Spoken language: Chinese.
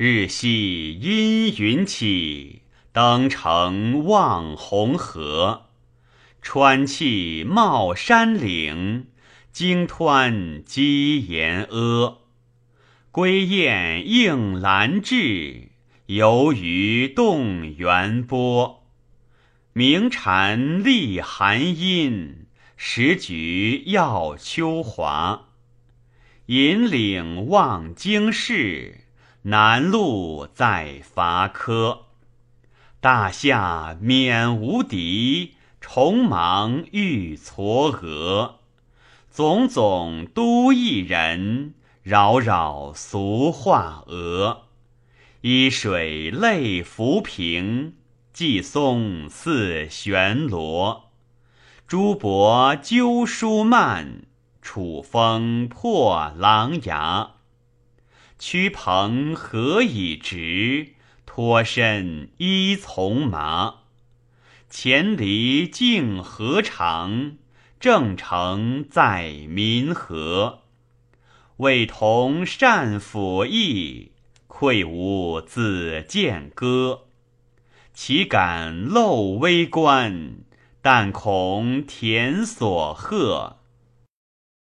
日夕阴云起，登城望红河。川气冒山岭，惊湍积岩阿。归雁应兰至，游鱼动圆波。鸣蝉厉寒阴，时举耀秋华。引领望京市，南路在伐柯。大夏免无敌，重芒欲嵯峨。总总都邑人。扰扰俗画额，依水泪浮萍，寄松似悬罗。朱柏纠疏蔓，楚风破狼牙。屈朋何以直？脱身依从麻。千里径何长？正成在民和。未同善辅义，愧无子建歌。岂敢漏微官？但恐田所贺。